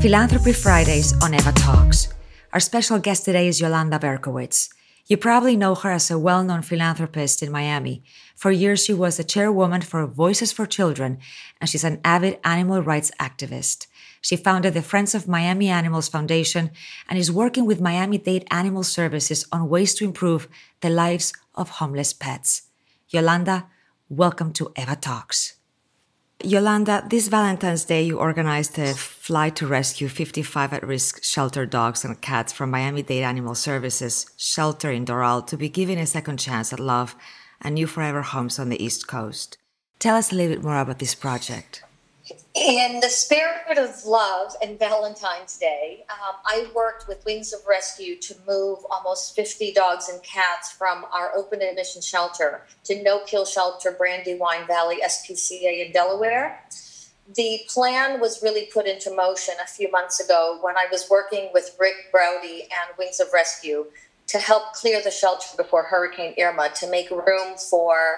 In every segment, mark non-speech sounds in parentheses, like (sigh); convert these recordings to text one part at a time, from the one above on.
Philanthropy Fridays on Eva Talks. Our special guest today is Yolanda Berkowitz. You probably know her as a well known philanthropist in Miami. For years, she was the chairwoman for Voices for Children, and she's an avid animal rights activist. She founded the Friends of Miami Animals Foundation and is working with Miami Dade Animal Services on ways to improve the lives of homeless pets. Yolanda, welcome to Eva Talks. Yolanda, this Valentine's Day, you organized a flight to rescue 55 at risk shelter dogs and cats from Miami Dade Animal Services shelter in Doral to be given a second chance at love and new forever homes on the East Coast. Tell us a little bit more about this project. In the spirit of love and Valentine's Day, um, I worked with Wings of Rescue to move almost 50 dogs and cats from our open admission shelter to No Kill Shelter, Brandywine Valley SPCA in Delaware. The plan was really put into motion a few months ago when I was working with Ric Browde and Wings of Rescue to help clear the shelter before Hurricane Irma to make room for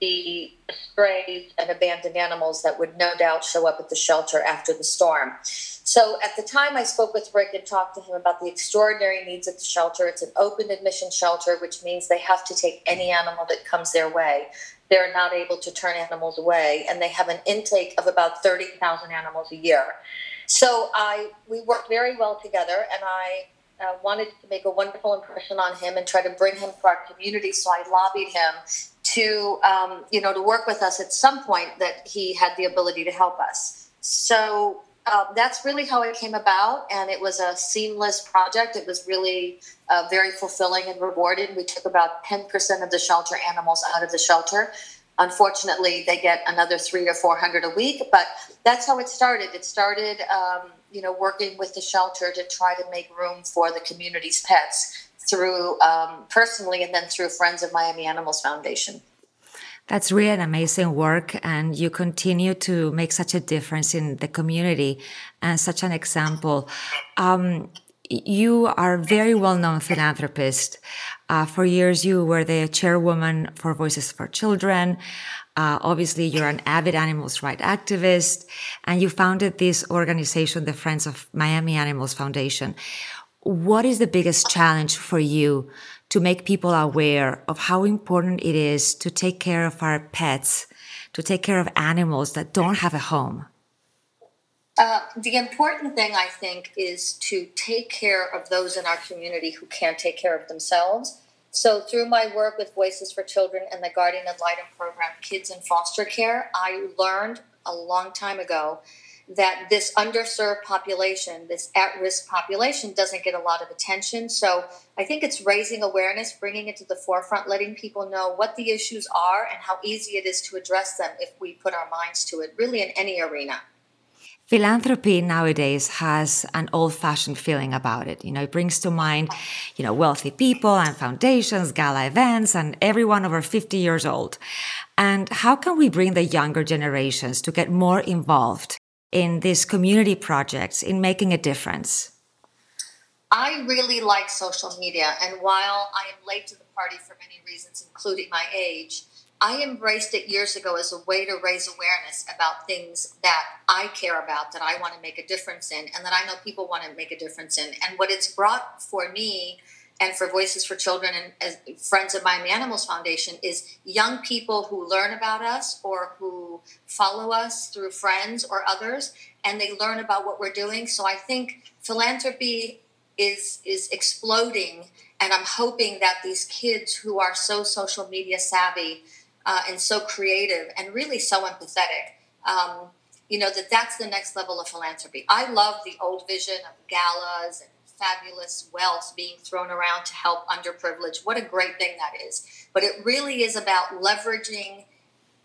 the strays and abandoned animals that would no doubt show up at the shelter after the storm. So at the time, I spoke with Rick and talked to him about the extraordinary needs at the shelter. It's an open admission shelter, which means they have to take any animal that comes their way. They're not able to turn animals away, and they have an intake of about 30,000 animals a year. So I we worked very well together, and I uh, wanted to make a wonderful impression on him and try to bring him to our community. So I lobbied him to um, you know to work with us at some point that he had the ability to help us. So uh, that's really how it came about, and it was a seamless project. It was really uh, very fulfilling and rewarding. We took about ten percent of the shelter animals out of the shelter. Unfortunately, they get another three or four hundred a week, but that's how it started. It started, um, you know, working with the shelter to try to make room for the community's pets through um, personally and then through Friends of Miami Animals Foundation. That's really an amazing work, and you continue to make such a difference in the community and such an example. Um, you are a very well known philanthropist. Uh, for years, you were the chairwoman for Voices for Children. Uh, obviously, you're an avid animals rights activist, and you founded this organization, the Friends of Miami Animals Foundation what is the biggest challenge for you to make people aware of how important it is to take care of our pets, to take care of animals that don't have a home? Uh, the important thing, I think, is to take care of those in our community who can't take care of themselves. So, through my work with Voices for Children and the Guardian Ad Litem program, Kids in Foster Care, I learned a long time ago that this underserved population, this at risk population, doesn't get a lot of attention. So I think it's raising awareness, bringing it to the forefront, letting people know what the issues are and how easy it is to address them if we put our minds to it, really in any arena. Philanthropy nowadays has an old fashioned feeling about it. You know, it brings to mind, you know, wealthy people and foundations, gala events, and everyone over 50 years old. And how can we bring the younger generations to get more involved in these community projects in making a difference? I really like social media, and while I am late to the party for many reasons, including my age, I embraced it years ago as a way to raise awareness about things that I care about, that I want to make a difference in, and that I know people want to make a difference in. And what it's brought for me and for Voices for Children and Friends of Miami Animals Foundation is young people who learn about us or who follow us through friends or others, and they learn about what we're doing. So I think philanthropy is is exploding, and I'm hoping that these kids who are so social media savvy uh, and so creative and really so empathetic. Um, you know that that's the next level of philanthropy. I love the old vision of galas and fabulous wealth being thrown around to help underprivileged. What a great thing that is. But it really is about leveraging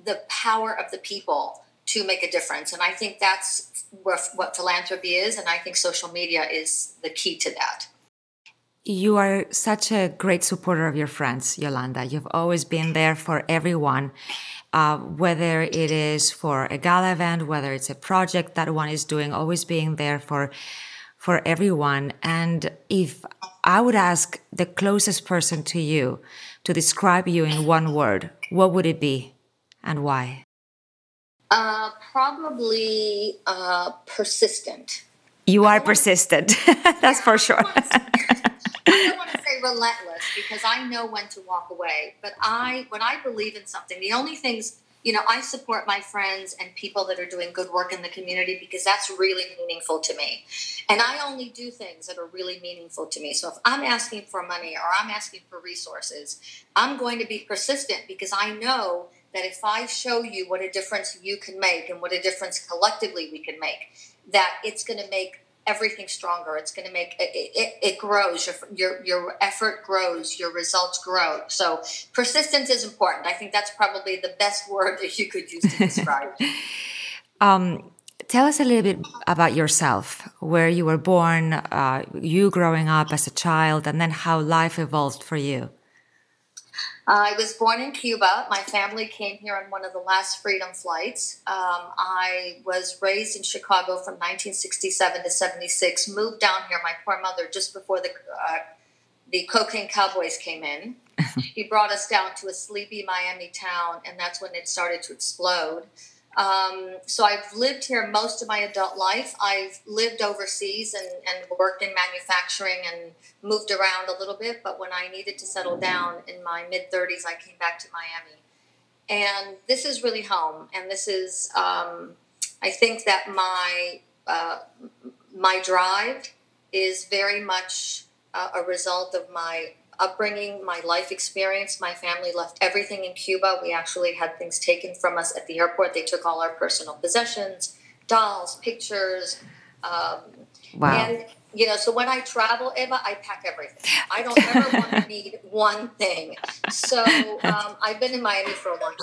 the power of the people to make a difference. And I think that's what philanthropy is. And I think social media is the key to that. You are such a great supporter of your friends, Yolanda. You've always been there for everyone, uh, whether it is for a gala event, whether it's a project that one is doing, always being there for for everyone. And if I would ask the closest person to you to describe you in one word, what would it be and why? Uh, probably uh, persistent. You are persistent. (laughs) That's for sure. (laughs) I don't want to say relentless because I know when to walk away. But I, when I believe in something, the only things you know, I support my friends and people that are doing good work in the community because that's really meaningful to me. And I only do things that are really meaningful to me. So if I'm asking for money or I'm asking for resources, I'm going to be persistent because I know that if I show you what a difference you can make and what a difference collectively we can make, that it's going to make everything stronger. It's going to make it, it, it, grows. Your, your your effort grows. Your results grow. So persistence is important. I think that's probably the best word that you could use to describe. (laughs) um, tell us a little bit about yourself, where you were born, uh, you growing up as a child, and then how life evolved for you. I was born in Cuba. My family came here on one of the last freedom flights. Um, I was raised in Chicago from 1967 to 76. Moved down here, my poor mother, just before the uh, the cocaine cowboys came in. (laughs) he brought us down to a sleepy Miami town, and that's when it started to explode. Um, so I've lived here most of my adult life. I've lived overseas and, and worked in manufacturing and moved around a little bit. But when I needed to settle down in my mid 30s, I came back to Miami. And this is really home. And this is, um, I think that my uh, my drive is very much uh, a result of my upbringing, my life experience. My family left everything in Cuba. We actually had things taken from us at the airport. They took all our personal possessions, dolls, pictures. Um, wow. And, you know, so when I travel, Eva, I pack everything. I don't ever (laughs) want to need one thing. So um, I've been in Miami for a long time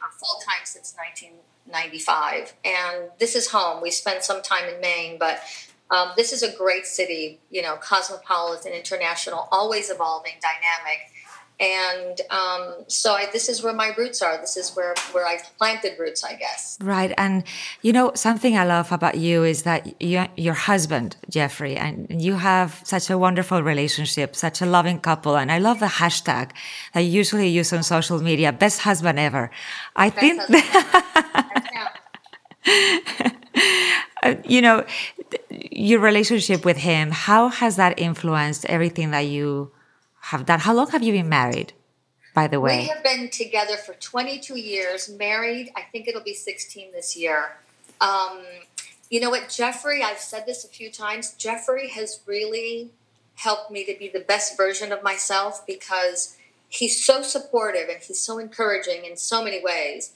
now, full time since 1995. And this is home. We spent some time in Maine, but um, this is a great city, you know, cosmopolitan, international, always evolving, dynamic. And um, so I, this is where my roots are. This is where, where I've planted roots, I guess. Right. And, you know, something I love about you is that you, your husband, Jeffrey, and you have such a wonderful relationship, such a loving couple. And I love the hashtag that you usually use on social media, best husband ever. I best think. (laughs) (laughs) You know, your relationship with him, how has that influenced everything that you have done? How long have you been married, by the way? We have been together for 22 years, married, I think it'll be 16 this year. Um, you know what, Jeffrey, I've said this a few times, Jeffrey has really helped me to be the best version of myself because he's so supportive and he's so encouraging in so many ways,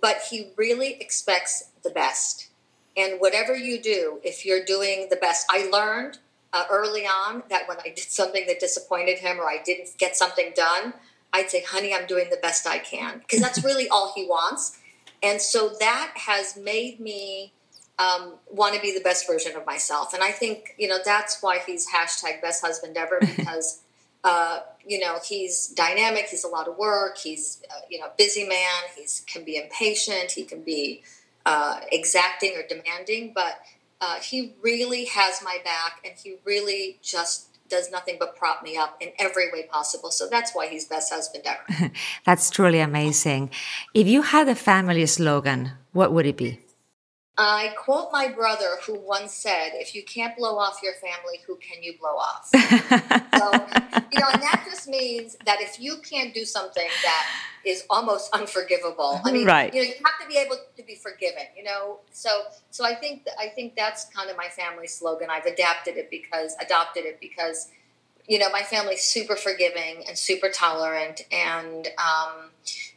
but he really expects the best. And whatever you do, if you're doing the best, I learned uh, early on that when I did something that disappointed him or I didn't get something done, I'd say, honey, I'm doing the best I can. Because that's really (laughs) all he wants. And so that has made me um, want to be the best version of myself. And I think, you know, that's why he's hashtag best husband ever (laughs) because, uh, you know, he's dynamic. He's a lot of work. He's, uh, you know, busy man. He's can be impatient. He can be, uh, exacting or demanding, but uh, he really has my back and he really just does nothing but prop me up in every way possible. So that's why he's best husband ever. (laughs) that's truly amazing. If you had a family slogan, what would it be? I quote my brother who once said, if you can't blow off your family, who can you blow off? (laughs) so, you know, and that just means that if you can't do something that is almost unforgivable, I mean, right. you know, you have to be able to be forgiven, you know? So, so I think, I think that's kind of my family slogan. I've adapted it because, adopted it because, you know, my family's super forgiving and super tolerant and, um,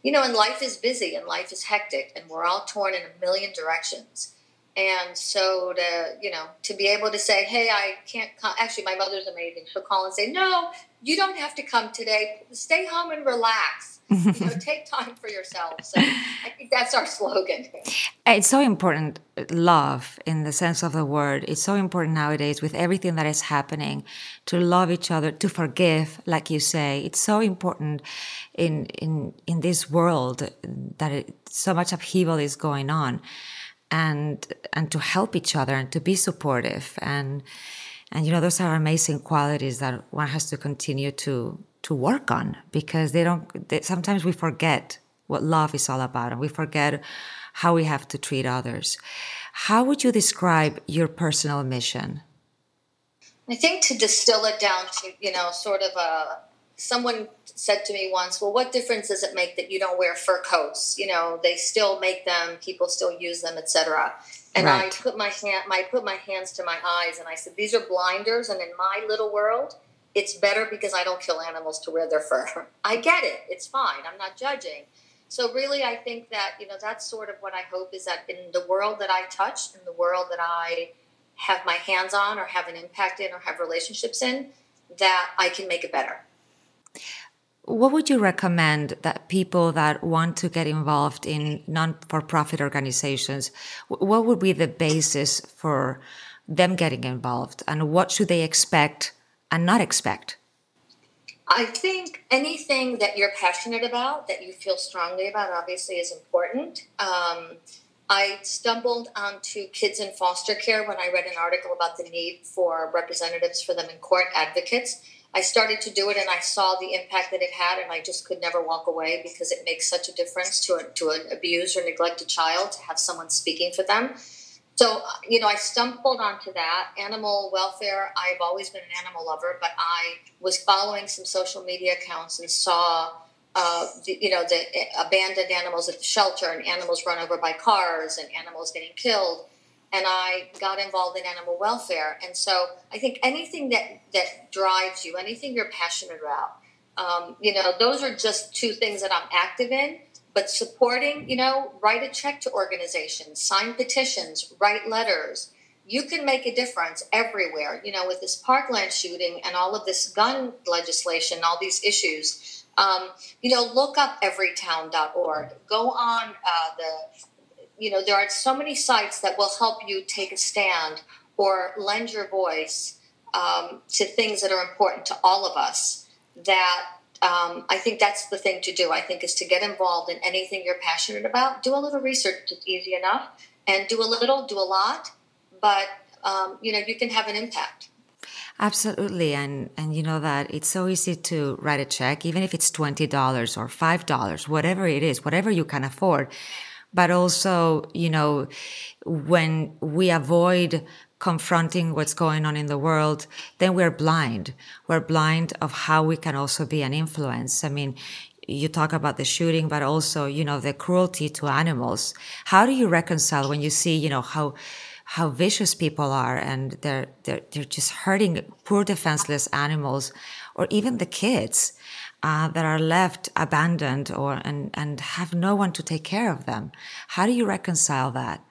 you know, and life is busy and life is hectic and we're all torn in a million directions. And so to, you know, to be able to say, hey, I can't come. Actually, my mother's amazing. She'll call and say, no, you don't have to come today. Stay home and relax you (laughs) know, take time for yourself. So I think that's our slogan. It's so important, love in the sense of the word. It's so important nowadays with everything that is happening to love each other, to forgive, like you say. It's so important in in in this world that it, so much upheaval is going on, and and to help each other and to be supportive and and you know those are amazing qualities that one has to continue to to work on because they don't they, sometimes we forget what love is all about and we forget how we have to treat others how would you describe your personal mission I think to distill it down to, you know, sort of a, someone said to me once, well, what difference does it make that you don't wear fur coats? You know, they still make them, people still use them, etc. And right. I put my hand, I put my hands to my eyes, and I said, these are blinders, and in my little world, it's better because I don't kill animals to wear their fur. (laughs) I get it; it's fine. I'm not judging. So really, I think that you know that's sort of what I hope is that in the world that I touch, in the world that I have my hands on or have an impact in or have relationships in, that I can make it better. What would you recommend that people that want to get involved in non-for-profit organizations, what would be the basis for them getting involved and what should they expect and not expect? I think anything that you're passionate about, that you feel strongly about, obviously is important. Um, I stumbled onto kids in foster care when I read an article about the need for representatives for them in court, advocates. I started to do it and I saw the impact that it had, and I just could never walk away because it makes such a difference to, a, to an abused or neglected child to have someone speaking for them. So, you know, I stumbled onto that. Animal welfare, I've always been an animal lover, but I was following some social media accounts and saw uh, the, you know, the abandoned animals at the shelter and animals run over by cars and animals getting killed. And I got involved in animal welfare. And so I think anything that, that drives you, anything you're passionate about, um, you know, those are just two things that I'm active in. But supporting, you know, write a check to organizations, sign petitions, write letters. You can make a difference everywhere. You know, with this parkland shooting and all of this gun legislation, all these issues um, you know, look up everytown.org. Go on uh, the, you know, there are so many sites that will help you take a stand or lend your voice um, to things that are important to all of us. That um, I think that's the thing to do. I think is to get involved in anything you're passionate about. Do a little research; it's easy enough, and do a little, do a lot. But um, you know, you can have an impact. Absolutely. And, and you know that it's so easy to write a check, even if it's $20 or $5, whatever it is, whatever you can afford. But also, you know, when we avoid confronting what's going on in the world, then we're blind. We're blind of how we can also be an influence. I mean, you talk about the shooting, but also, you know, the cruelty to animals. How do you reconcile when you see, you know, how, how vicious people are and they're, they're, they're just hurting poor defenseless animals or even the kids uh, that are left abandoned or and, and have no one to take care of them. How do you reconcile that?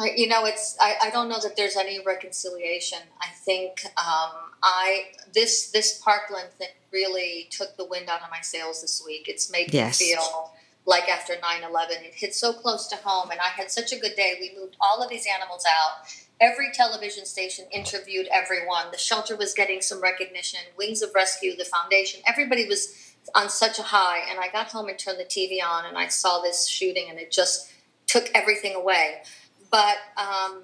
You know, it's I, I don't know that there's any reconciliation. I think um, I this this Parkland thing really took the wind out of my sails this week. It's made yes. me feel like after 9-11 it hit so close to home and i had such a good day we moved all of these animals out every television station interviewed everyone the shelter was getting some recognition wings of rescue the foundation everybody was on such a high and i got home and turned the tv on and i saw this shooting and it just took everything away but um,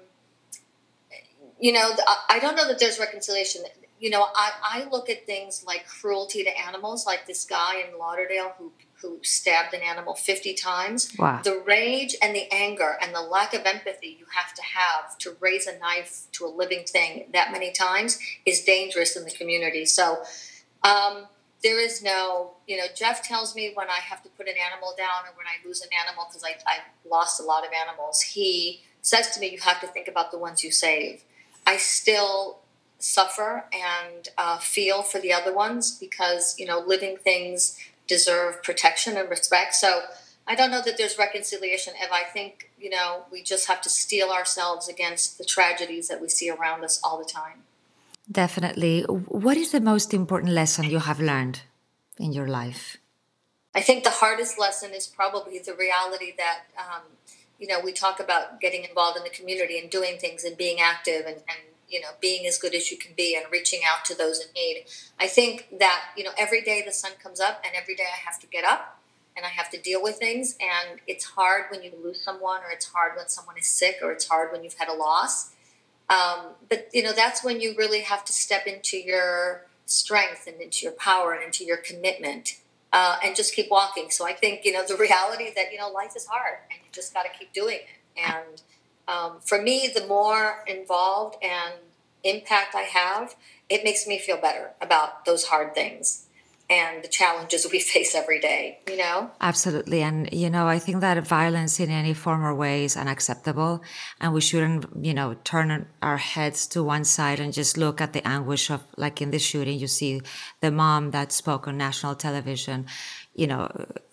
you know i don't know that there's reconciliation you know I, I look at things like cruelty to animals like this guy in lauderdale who who stabbed an animal 50 times. Wow. The rage and the anger and the lack of empathy you have to have to raise a knife to a living thing that many times is dangerous in the community. So, um, there is no, you know, Jeff tells me when I have to put an animal down or when I lose an animal because I, I lost a lot of animals, he says to me, You have to think about the ones you save. I still suffer and uh, feel for the other ones because, you know, living things deserve protection and respect. So I don't know that there's reconciliation. If I think, you know, we just have to steel ourselves against the tragedies that we see around us all the time. Definitely. What is the most important lesson you have learned in your life? I think the hardest lesson is probably the reality that, um, you know, we talk about getting involved in the community and doing things and being active and, and you know being as good as you can be and reaching out to those in need. I think that you know every day the sun comes up and every day i have to get up and i have to deal with things and it's hard when you lose someone or it's hard when someone is sick or it's hard when you've had a loss. Um, but you know that's when you really have to step into your strength and into your power and into your commitment uh, and just keep walking. So i think you know the reality that you know life is hard and you just got to keep doing it. And um, for me, the more involved and impact I have, it makes me feel better about those hard things and the challenges we (laughs) face every day, you know? Absolutely. And, you know, I think that violence in any form or way is unacceptable. And we shouldn't, you know, turn our heads to one side and just look at the anguish of, like in this shooting, you see the mom that spoke on national television, you know,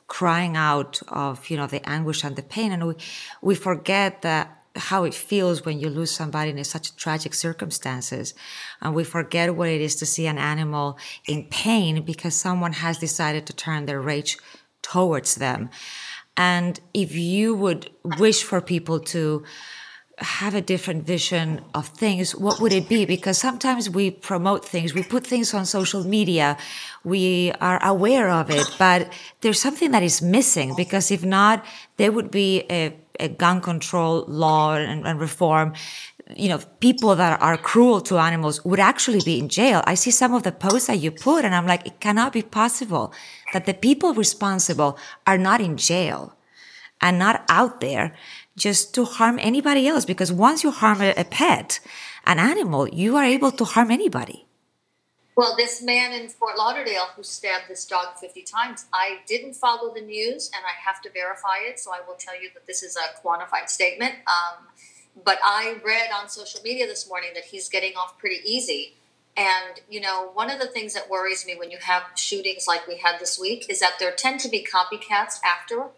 crying out of, you know, the anguish and the pain. And we, we forget that how it feels when you lose somebody in such tragic circumstances. And we forget what it is to see an animal in pain because someone has decided to turn their rage towards them. And if you would wish for people to have a different vision of things, what would it be? Because sometimes we promote things, we put things on social media, we are aware of it, but there's something that is missing because if not, there would be a gun control law and, and, reform, you know, people that are cruel to animals would actually be in jail. I see some of the posts that you put and I'm like, it cannot be possible that the people responsible are not in jail and not out there just to harm anybody else. Because once you harm a, a pet, an animal, you are able to harm anybody. Well, this man in Fort Lauderdale who stabbed this dog 50 times, I didn't follow the news and I have to verify it. So I will tell you that this is a quantified statement. Um, but I read on social media this morning that he's getting off pretty easy. And, you know, one of the things that worries me when you have shootings like we had this week is that there tend to be copycats after.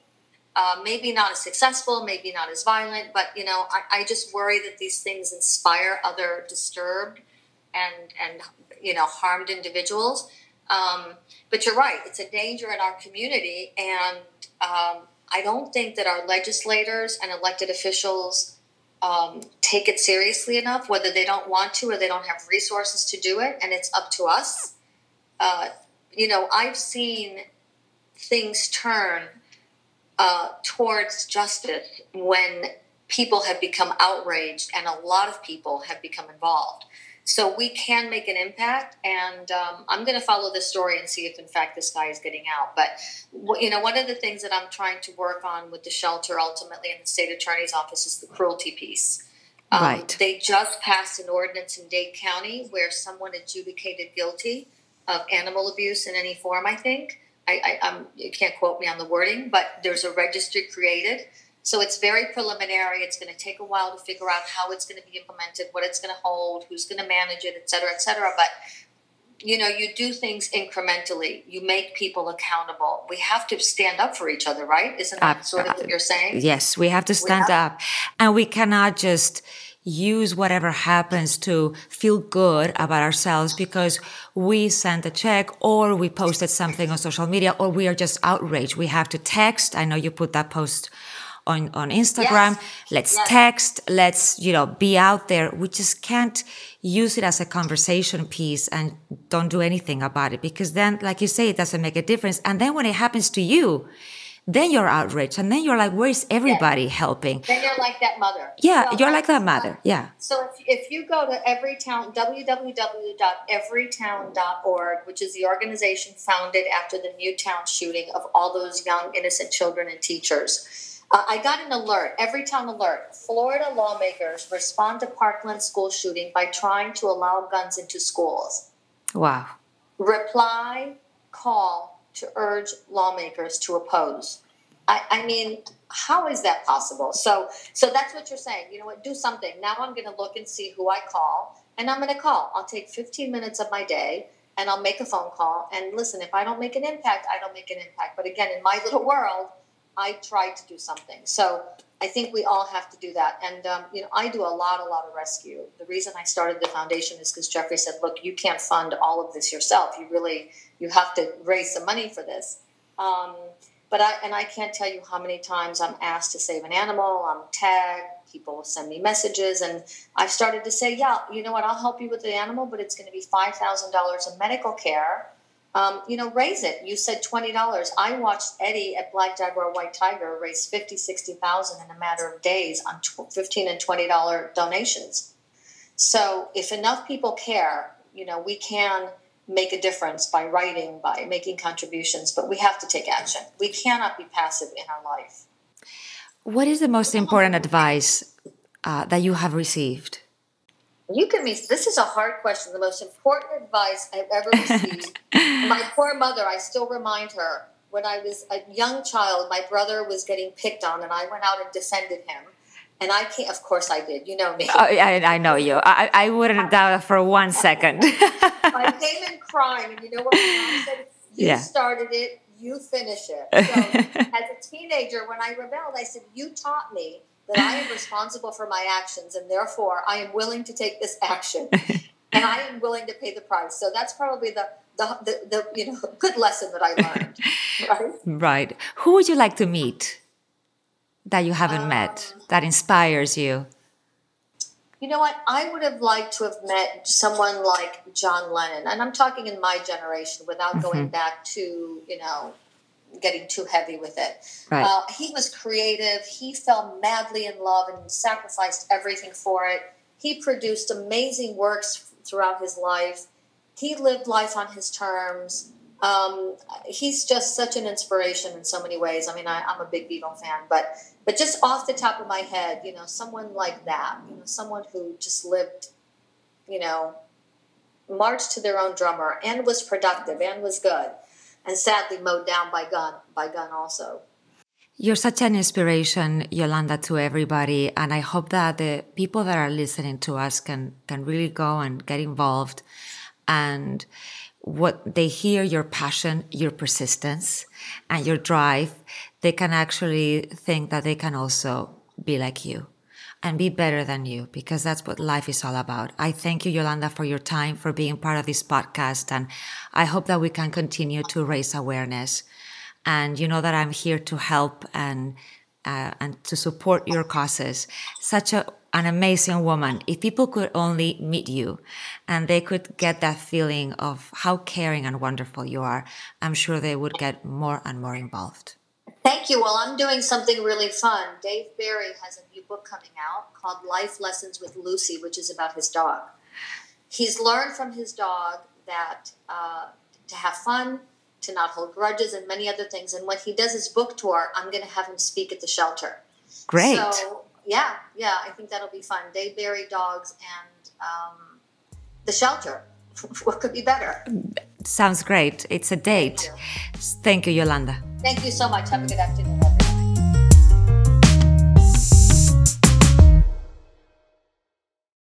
Uh, maybe not as successful, maybe not as violent, but, you know, I, I just worry that these things inspire other disturbed and, and you know harmed individuals. Um, but you're right; it's a danger in our community, and um, I don't think that our legislators and elected officials um, take it seriously enough. Whether they don't want to or they don't have resources to do it, and it's up to us. Uh, you know, I've seen things turn uh, towards justice when people have become outraged and a lot of people have become involved. So we can make an impact, and um, I'm going to follow this story and see if, in fact, this guy is getting out. But you know, one of the things that I'm trying to work on with the shelter, ultimately, in the state attorney's office, is the cruelty piece. Um, right. They just passed an ordinance in Dade County where someone adjudicated guilty of animal abuse in any form. I think I, i'm you can't quote me on the wording, but there's a registry created so it's very preliminary. It's going to take a while to figure out how it's going to be implemented, what it's going to hold, who's going to manage it, et cetera, et cetera. But you know, you do things incrementally. You make people accountable. We have to stand up for each other, right? Isn't that uh, sort of what you're saying? Yes, we have to stand have- up, and we cannot just use whatever happens to feel good about ourselves because we sent a check or we posted something on social media or we are just outraged. We have to text. I know you put that post on, on Instagram. Yes. Let's yes. text. Let's, you know, be out there. We just can't use it as a conversation piece and don't do anything about it because then, like you say, it doesn't make a difference. And then when it happens to you, then you're outraged and then you're like where is everybody helping then you're like that mother yeah so you're like that mother yeah so if, if you go to everytown www.everytown.org which is the organization founded after the newtown shooting of all those young innocent children and teachers uh, I got an alert, Every Everytown alert. Florida lawmakers respond to Parkland school shooting by trying to allow guns into schools. Wow. Reply, call to urge lawmakers to oppose. I, I mean, how is that possible? So, so that's what you're saying. You know what? Do something. Now I'm going to look and see who I call, and I'm going to call. I'll take 15 minutes of my day, and I'll make a phone call. And listen, if I don't make an impact, I don't make an impact. But again, in my little world, I tried to do something. So I think we all have to do that. And, um, you know, I do a lot, a lot of rescue. The reason I started the foundation is because Jeffrey said, look, you can't fund all of this yourself. You really, you have to raise some money for this. Um, but I, and I can't tell you how many times I'm asked to save an animal, I'm tagged, people send me messages, and I've started to say, yeah, you know what, I'll help you with the animal, but it's going to be $5,000 of medical care um, you know, raise it. You said twenty dollars. I watched Eddie at Black Jaguar White Tiger raise fifty, sixty thousand in a matter of days on fifteen and twenty dollar donations. So if enough people care, you know, we can make a difference by writing, by making contributions, but we have to take action. We cannot be passive in our life. What is the most important advice uh, that you have received? You can be. This is a hard question. The most important advice I've ever received. (laughs) my poor mother. I still remind her when I was a young child. My brother was getting picked on, and I went out and defended him. And I can't. Of course, I did. You know me. Oh, I, I know you. I, I wouldn't doubt it for one second. I came in crying, and you know what mom said? (laughs) You Yeah. started it. You finish it. (laughs) So, as a teenager, when I rebelled, I said, "You taught me that I am responsible for my actions, and therefore I am willing to take this action, (laughs) and I am willing to pay the price." So that's probably the the, the, the you know (laughs) good lesson that I learned. (laughs) Right? right. Who would you like to meet that you haven't um, met that inspires you? You know what? I would have liked to have met someone like John Lennon, and I'm talking in my generation without going mm-hmm. back to you know getting too heavy with it. Right. Uh, he was creative. He fell madly in love and sacrificed everything for it. He produced amazing works throughout his life. He lived life on his terms. Um, he's just such an inspiration in so many ways. I mean, I, I'm a big Beatle fan, but but just off the top of my head, you know, someone like that, you know, someone who just lived, you know, marched to their own drummer and was productive and was good, and sadly mowed down by gun by gun also. You're such an inspiration, Yolanda, to everybody, and I hope that the people that are listening to us can can really go and get involved, and what they hear your passion, your persistence, and your drive, they can actually think that they can also be like you and be better than you because that's what life is all about. I thank you, Yolanda, for your time, for being part of this podcast, and I hope that we can continue to raise awareness and you know that I'm here to help and uh, and to support your causes. Such a an amazing woman. If people could only meet you and they could get that feeling of how caring and wonderful you are, I'm sure they would get more and more involved. Thank you. Well, I'm doing something really fun. Dave Barry has a new book coming out called Life Lessons with Lucy, which is about his dog. He's learned from his dog that uh, to have fun, to not hold grudges, and many other things. And when he does his book tour, I'm going to have him speak at the shelter. Great. So, yeah, yeah, I think that'll be fun. Dave Barry dogs and um, the shelter. (laughs) what could be better? Sounds great. It's a date. Thank you, Yolanda. Thank you so much. Have a good afternoon.